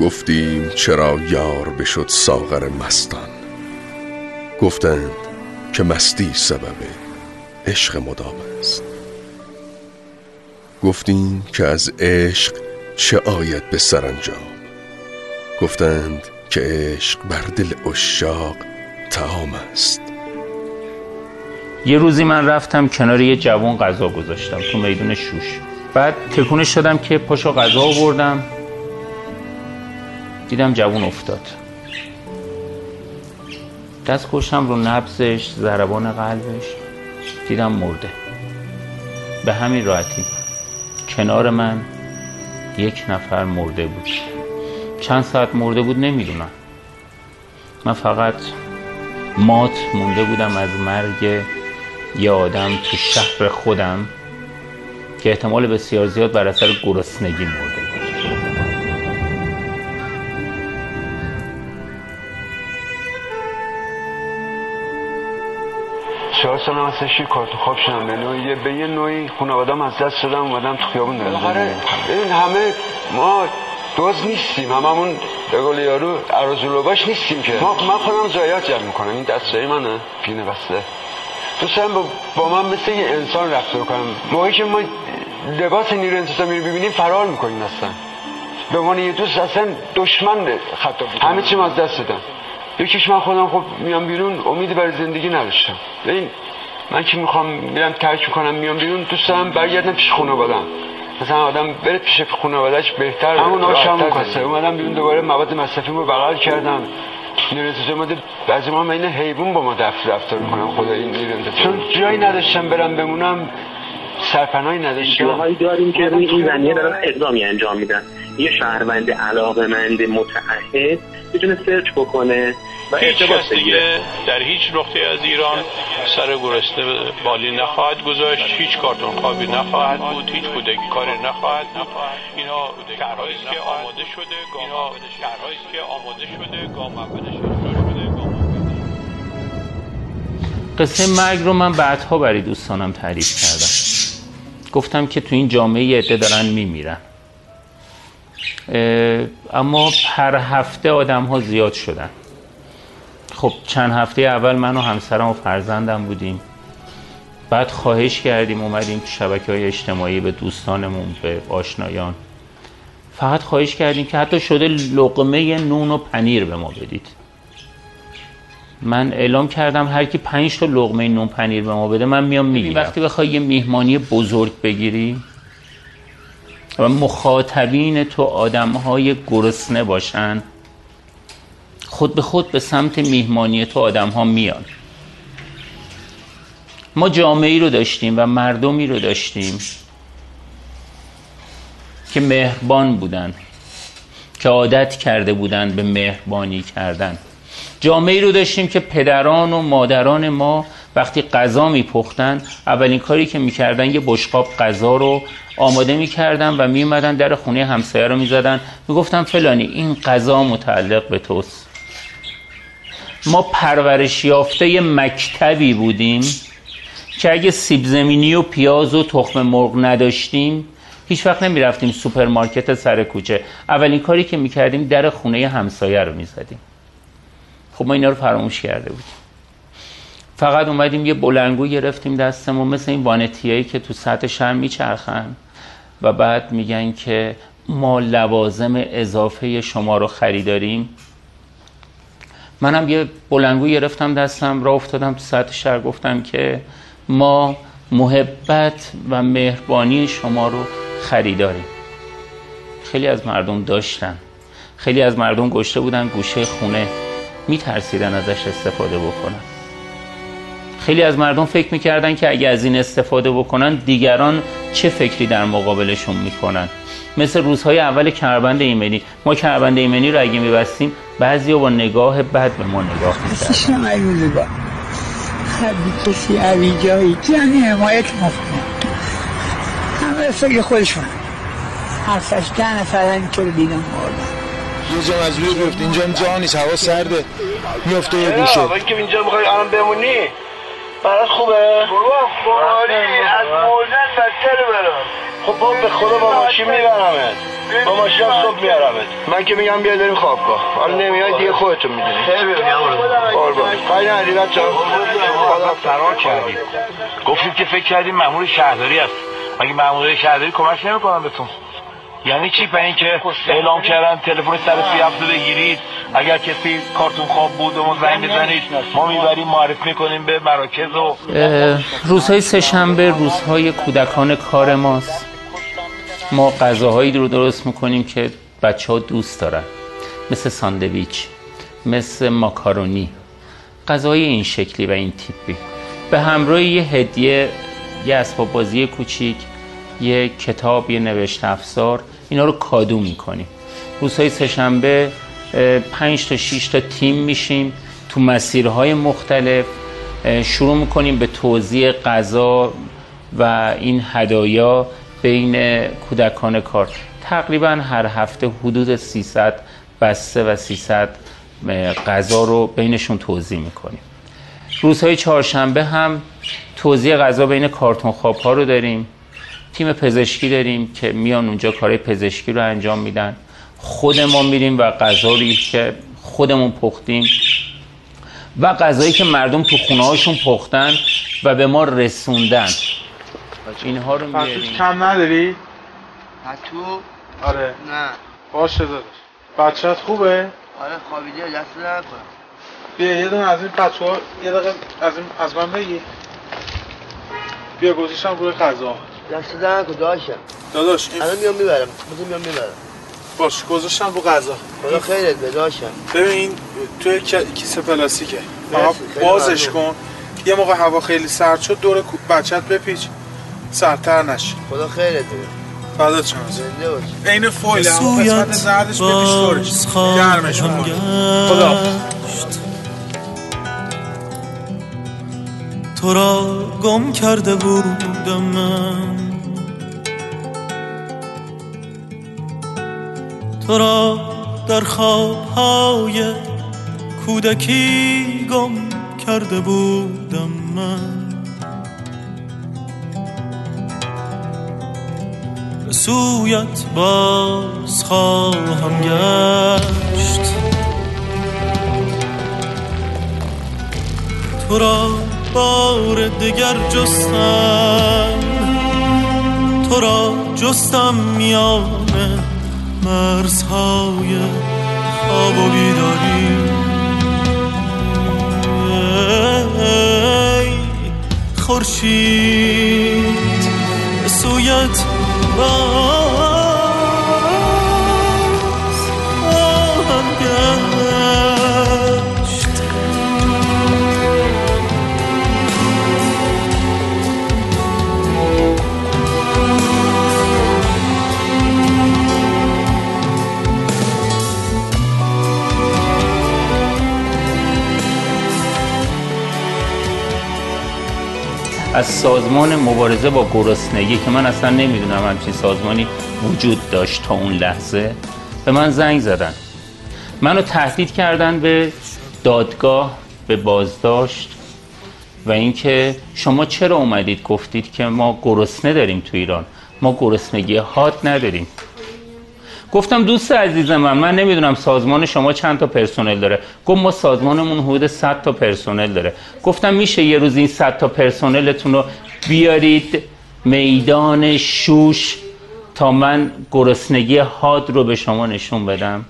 گفتیم چرا یار بشد ساغر مستان؟ گفتند که مستی سبب عشق مدام است. گفتیم که از عشق چه آید به سرانجام؟ گفتند که عشق بر دل اشاق تعام است. یه روزی من رفتم کنار یه جوان غذا گذاشتم تو میدون شوش. بعد تکونش شدم که پاشو غذا آوردم. دیدم جوون افتاد. دست کشم رو نبزش ضربان قلبش دیدم مرده. به همین راحتی کنار من یک نفر مرده بود. چند ساعت مرده بود نمی‌دونم. من فقط مات مونده بودم از مرگ یه آدم تو شهر خودم که احتمال بسیار زیاد بر اثر گرسنگی مرده. چهار سال هم هستش کارت خواب شدم. به نوعی به یه نوعی خانوادم از دست شدم اومدم تو خیابون بالاخره این همه ما دوز نیستیم. هممون به قول یارو باش نیستیم که. ما من خودم زایات جمع می‌کنم. این دستایی منه. پینه بسته. دوست با, با من مثل یه انسان رفتار کنم. موقعی که ما لباس نیرو انتظامی رو ببینیم فرار می‌کنیم اصلا. به عنوان یه دوست اصلا دشمن خطا بود همه چی از دست دادم. یکیش من خودم خب میام بیرون امیدی برای زندگی نداشتم. این من که می‌خوام میرم ترک می‌کنم میام بیرون دوست دارم برگردم پیش خانوادم مثلا آدم بره پیش خانوادهش بهتر همون آشام کاسه اومدم بیرون دوباره مواد مصرفی رو بغل کردم. نیرو ماده بعضی ما این حیوان با ما دفتر رفتار می‌کنم. خدا این نیرو چون جایی نداشتم برم بمونم سرپناهی نداشتم. جاهایی داریم که روی این زنیه دارن اقدامی انجام میدن. یه شهروند علاقه مند متعهد می‌تونه سرچ بکنه و هیچ کس دیگه در هیچ نقطه از ایران سر گرسنه بالی نخواهد گذاشت. هیچ کارتون خوابی نخواهد بود هیچ کودک کاری نخواهد بود. اینا شهرهایی که آماده شده اینا شهرهایی که آماده شده گام اولش شده. قصه مرگ رو من بعدها برای دوستانم تعریف کردم. گفتم که تو این جامعه عده دارن میمیرن. اما هر هفته آدم ها زیاد شدن. خب چند هفته اول من و همسرم و فرزندم بودیم. بعد خواهش کردیم اومدیم شبکه های اجتماعی به دوستانمون به آشنایان. فقط خواهش کردیم که حتی شده لقمه نون و پنیر به ما بدید. من اعلام کردم هر کی پنج تا لقمه نون پنیر به ما بده من میام می‌گیرم. وقتی بخوای یه میهمانی بزرگ بگیری و مخاطبین تو آدم های گرسنه باشن. خود به خود به سمت میهمانی تو آدم ها میان. ما جامعه رو داشتیم و مردمی رو داشتیم که مهربان بودن که عادت کرده بودن به مهربانی کردن. جامعه رو داشتیم که پدران و مادران ما وقتی غذا میپختن اولین کاری که می‌کردن یه بشقاب غذا رو آماده می‌کردن و میومدن در خونه همسایه رو می‌زدن. می‌گفتن فلانی این غذا متعلق به توست. ما پرورش یافته مکتبی بودیم که اگه سیب زمینی و پیاز و تخم مرغ نداشتیم هیچ وقت نمی رفتیم سوپرمارکت سر کوچه. اولین کاری که می‌کردیم در خونه همسایه رو می‌زدیم. خب ما اینا رو فراموش کرده بودیم. فقط اومدیم یه بلندگو گرفتیم دستمون مثل این وانتیایی که تو سطح شهر میچرخن. و بعد میگن که ما لوازم اضافه شما رو خریداریم. منم یه بلنگو گرفتم دستم را افتادم تو سطح شهر گفتم که ما محبت و مهربانی شما رو خریداریم. خیلی از مردم داشتن. خیلی از مردم گشته بودن گوشه خونه. میترسیدن ازش استفاده بکنن. خیلی از مردم فکر می‌کردن که اگه از این استفاده بکنن دیگران چه فکری در مقابلشون می‌کنن؟ مثل روزهای اول کربند ایمنی. ما کربند ایمنی رو اگه میبستیم بعضی با نگاه بد به ما نگاه می‌کردن. هر کسی علی جایی یعنی حمایت همه فکر خودشون. حرفش ده نفر اینطور دیدم مردن یه جا از روی بیفت اینجا جا نیست. هوا سرده. میفته یه گوشه. که اینجا بخوای الان بمونی؟ برات خوبه؟ خواهی از موزن بدتر برام خب با به خدا با ماشین میبرمت. با ماشین هم صبح میارمت من که میگم بیا داریم خوابگاه. حالا نمیای دیگه خودتون می‌دونی. خیلی قربان. خیلی نداری بچه فرار کردیم گفتیم که فکر کردیم مأمور شهرداری است مگه مأمور شهرداری کمک نمی‌کنن بهتون؟ یعنی چی؟ به اینکه اعلام کردن تلفن سر سی هفته بگیرید اگر کسی کارتون خواب بود و ما زنگ بزنید ما می‌بریم معرفی می‌کنیم به مراکز و روزهای سهشنبه روزهای کودکان کار ماست. ما غذاهایی رو درست می‌کنیم که بچه ها دوست دارن. مثل ساندویچ مثل ماکارونی. غذای این شکلی و این تیپی. به همراه یه هدیه یه اسباب بازی کوچیک یه کتاب یه نوشته افزار اینا رو کادو می‌کنیم. روزهای سهشنبه پنج تا 6 تا تیم میشیم تو مسیرهای مختلف شروع می‌کنیم به توزیع غذا و این هدایا بین کودکان کار. تقریبا هر هفته حدود 300 بسته و 300 غذا رو بینشون توزیع می‌کنیم. روزهای چهارشنبه هم توزیع غذا بین کارتون خواب ها رو داریم. تیم پزشکی داریم که میان اونجا کارهای پزشکی رو انجام میدن. خود ما میریم و غذا رو که خودمون پختیم و غذایی که مردم تو خونه هاشون پختن و به ما رسوندن. اینها رو میاریم. کم نداری؟ پتو؟ آره. نه. باشه داداش. بچهت خوبه؟ آره خوابیده دست نکنم بیا یه دونه از این بچه ها یه دقیقه از, این از من بگی بیا گذاشتم روی غذا دست نکن داشتم داداش این الان میام می‌برم بذار میام می‌برم. باش گذاشتم رو غذا. خدا خیرت بده داشتم ببین توی ک- کیسه پلاستیکه. فقط بازش. کن. یه موقع هوا خیلی سرد شد دور بچت بپیچ. سردتر نشه خدا خیرت بده فدات شم زنده باش عین فویله اما قسمت زردش بپیچ دورش. گرمش کن. خدا. تو را گم کرده بودم من. تو را در خوابهای کودکی گم کرده بودم من. سویت باز خواهم گشت. تو را بار دگر جستم. تو را جستم میان مرزهای خواب و بیداری. خورشید سویت باز از سازمان مبارزه با گرسنگی که من اصلا نمی‌دونم همچین سازمانی وجود داشت تا اون لحظه. به من زنگ زدن. منو تهدید کردن به دادگاه به بازداشت. و اینکه شما چرا اومدید؟ گفتید که ما گرسنه داریم تو ایران. ما گرسنگی حاد نداریم. گفتم دوست عزیز من من نمی‌دونم سازمان شما چند تا پرسنل داره. گفت ما سازمانمون حدود 100 تا پرسنل داره. گفتم میشه یه روز این 100 تا پرسنلتون رو بیارید؟ میدان شوش تا من گرسنگی حاد رو به شما نشون بدم.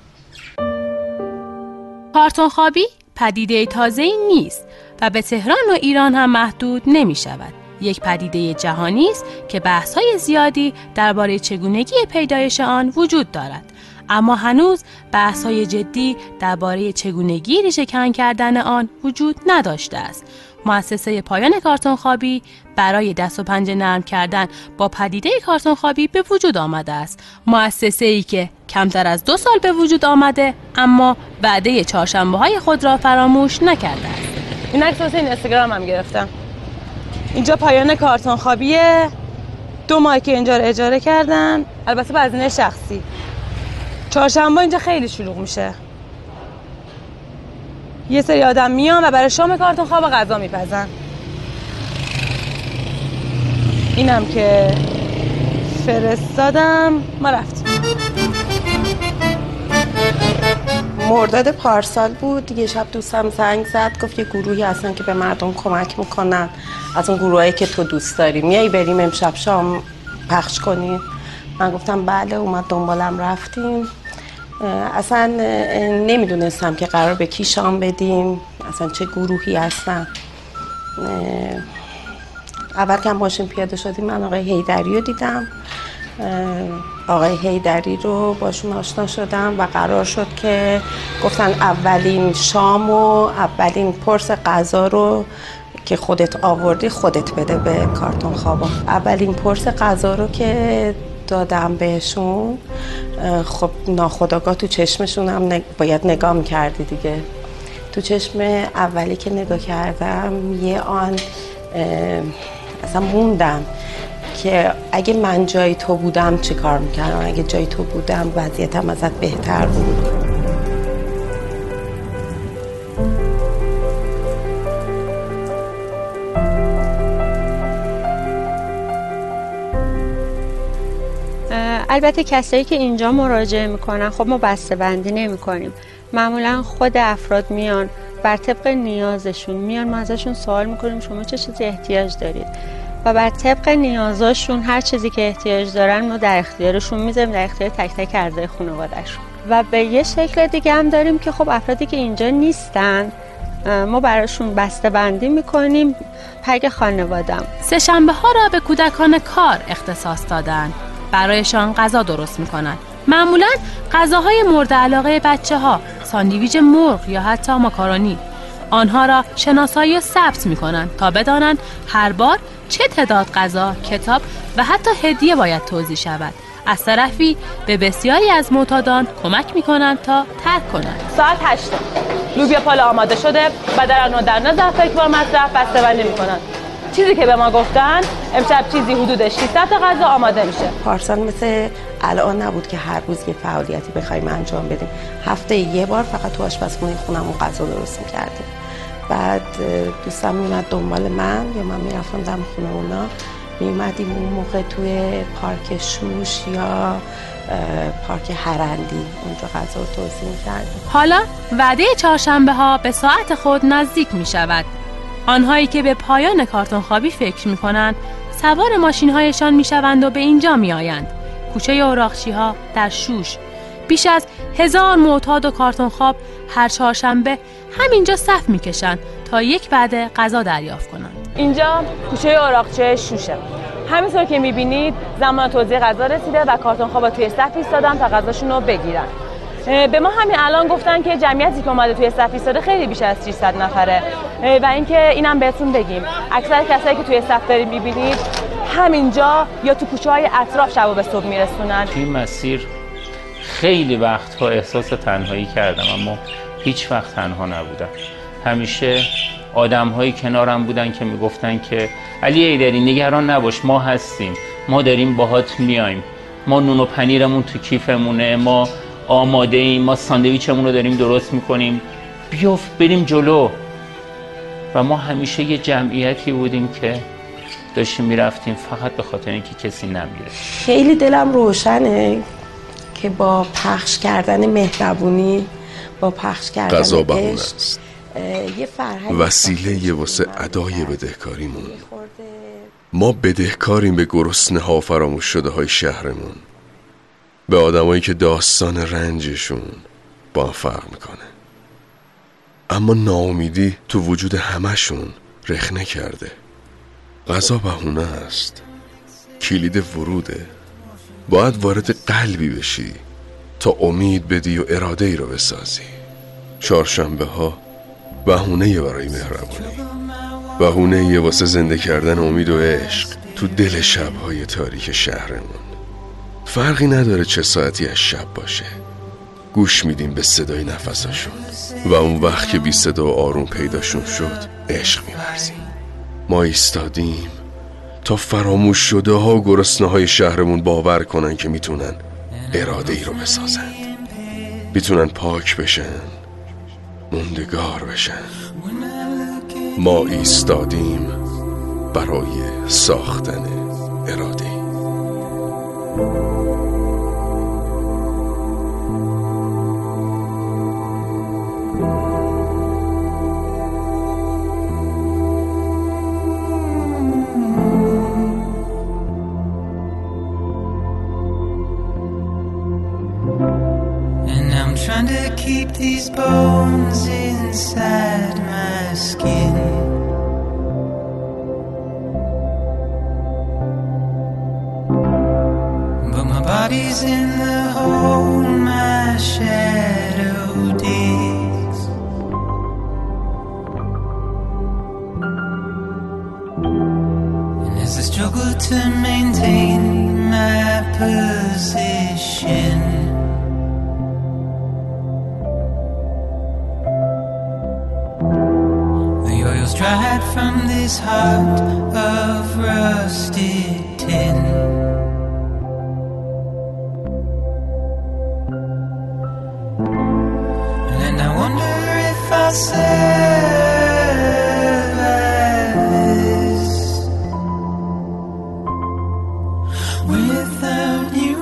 کارتون خوابی؟ پدیده تازه نیست و به تهران و ایران هم محدود نمی شود. یک پدیده جهانی است که بحث های زیادی درباره چگونگی پیدایش آن وجود دارد. اما هنوز بحث های جدی درباره چگونگی ریشه کن کردن آن وجود نداشته است. مؤسسه پایان کارتون خوابی برای دست و پنجه نرم کردن با پدیده کارتون خوابی به وجود آمده است. مؤسسه ای که کمتر از دو سال به وجود آمده اما وعده چهارشنبه های خود را فراموش نکرده است. این عکس واسه این اینستاگرام هم گرفتم. اینجا پایان کارتون خوابیه دو ماه که اینجا رو اجاره کردن. البته به هزینه شخصی. چهارشنبه اینجا خیلی شلوغ میشه. یه سری آدم میان و برای شام کارتون خواب غذا میپزن. اینم که فرستادم. ما رفتیم. مرداد پارسال بود. یه شب دوستم زنگ زد گفت یه گروهی هستن که به مردم کمک می‌کنن. از اون گروهایی که تو دوست داری. میای بریم امشب شام پخش کنیم. من گفتم بله اومد دنبالم رفتیم. اصلا نمی‌دونستم که قرار به کی شام بدیم. اصلا چه گروهی هستن. اول که ماشین پیاده شدیم من آقای هیدری رو دیدم. آقای هیدری رو باشون آشنا شدم و قرار شد که گفتن اولین شام و اولین پرس غذا رو که خودت آوردی خودت بده به کارتون خوابا. اولین پرس غذا رو که دادم بهشون خب ناخداگاه تو چشمشون هم باید نگاه می‌کردی دیگه. تو چشم اولی که نگاه کردم یه آن اصلا موندم. که اگه من جای تو بودم چه کار می‌کردم؟ اگه جای تو بودم وضعیتم ازت بهتر بود. البته کسایی که اینجا مراجعه می‌کنن خب ما بسته بندی نمی کنیم معمولا خود افراد میان بر طبق نیازشون میان ما ازشون سوال می‌کنیم شما چه چیزی احتیاج دارید؟ و بر طبق نیازاشون هر چیزی که احتیاج دارن ما در اختیارشون می‌ذاریم در اختیار تک تک اعضای خانوادهشون. و به یه شکل دیگه هم داریم که خب افرادی که اینجا نیستن ما براشون بسته بندی می‌کنیم پگ خانوادم سه شنبه ها را به کودکان کار اختصاص دادن. برایشان غذا درست می‌کنن. معمولا غذاهای مورد علاقه بچه ها ساندویج مرغ یا حتی ماکارونی آنها را شناسایی و ثبت می کنند تا بدانند هر بار چه تعداد غذا، کتاب و حتی هدیه باید توضیح شود. از طرفی به بسیاری از معتادان کمک می کنند تا ترک کنند. ساعت هشت لوبیا پالا آماده شده و در در نظر فکر بار مصرف بسته بندی می کنند. چیزی که به ما گفتن امشب چیزی حدود 600 غذا آماده میشه پارسال مثل الان نبود که هر روز یه فعالیتی بخوایم انجام بدیم هفته یه بار فقط تو آشپزخونه خونمون غذا درست می‌کردیم بعد دوستم میومد دنبال من یا من می‌رفتم دم خونه اونا. میومدیم اون موقع توی پارک شوش یا پارک هرندی. اونجا غذا رو توضیح حالا وعده چهارشنبه ها به ساعت خود نزدیک می شود آنهایی که به پایان کارتون خوابی فکر می کنند سوار ماشین هایشان می شوند و به اینجا می آیند کوچه اوراقچی ها در شوش. بیش از هزار معتاد و کارتون خواب هر چهارشنبه همینجا صف می‌کشند تا یک بعد غذا دریافت کنند. اینجا کوچه اوراقچه شوشه. همینطور که می‌بینید زمان توزیع غذا رسیده و کارتون خواب توی صف ایستادن تا غذاشون رو بگیرن به ما همین الان گفتن که جمعیتی که اومده توی صف ایستاده خیلی بیش از 600 نفره. و اینکه اینم بهتون بگیم. اکثر کسایی که توی صف دارید می‌بینید همینجا یا تو کوچه های اطراف شب و به صبح میرسونن. این مسیر خیلی وقتها احساس تنهایی کردم اما هیچ وقت تنها نبودم. همیشه آدم هایی کنارم بودن که می‌گفتن که علی ایدری نگران نباش ما هستیم ما داریم باهات میایم. ما نون و پنیرمون تو کیفمونه ما آماده ایم ما ساندویچمون رو داریم درست می‌کنیم. بیافت بریم جلو. و ما همیشه یه جمعیتی بودیم که داشتیم می‌رفتیم فقط به خاطر اینکه کسی نمیره خیلی دلم روشنه که با پخش کردن مهربونی با پخش کردن غذا است یه وسیله واسه ادای بدهکاریمون. ما بدهکاریم به گرسنه ها فراموش شده های شهرمون. به آدمایی که داستان رنجشون با هم فرق می‌کنه. اما ناامیدی تو وجود همشون رخنه کرده. غذا بهونه است. کلید وروده. باید وارد قلبی بشی. تا امید بدی و اراده ای رو بسازی. چهارشنبه ها بهونه برای مهربونی. بهونه واسه زنده کردن امید و عشق تو دل شبهای تاریک شهرمون. فرقی نداره چه ساعتی از شب باشه. گوش میدیم به صدای نفساشون و اون وقت که بی صدا و آروم پیداشون شد عشق میورزیم. ما ایستادیم تا فراموش شده ها و گرسنه های شهرمون باور کنن که می‌تونن اراده ای رو بسازند می‌تونن پاک بشن موندگار بشن ما ایستادیم برای ساختن اراده ای. trying to keep these bones inside my skin. But my body's in the hole, my shell. aside from this heart of rusted tin. And I wonder if I serve this without you.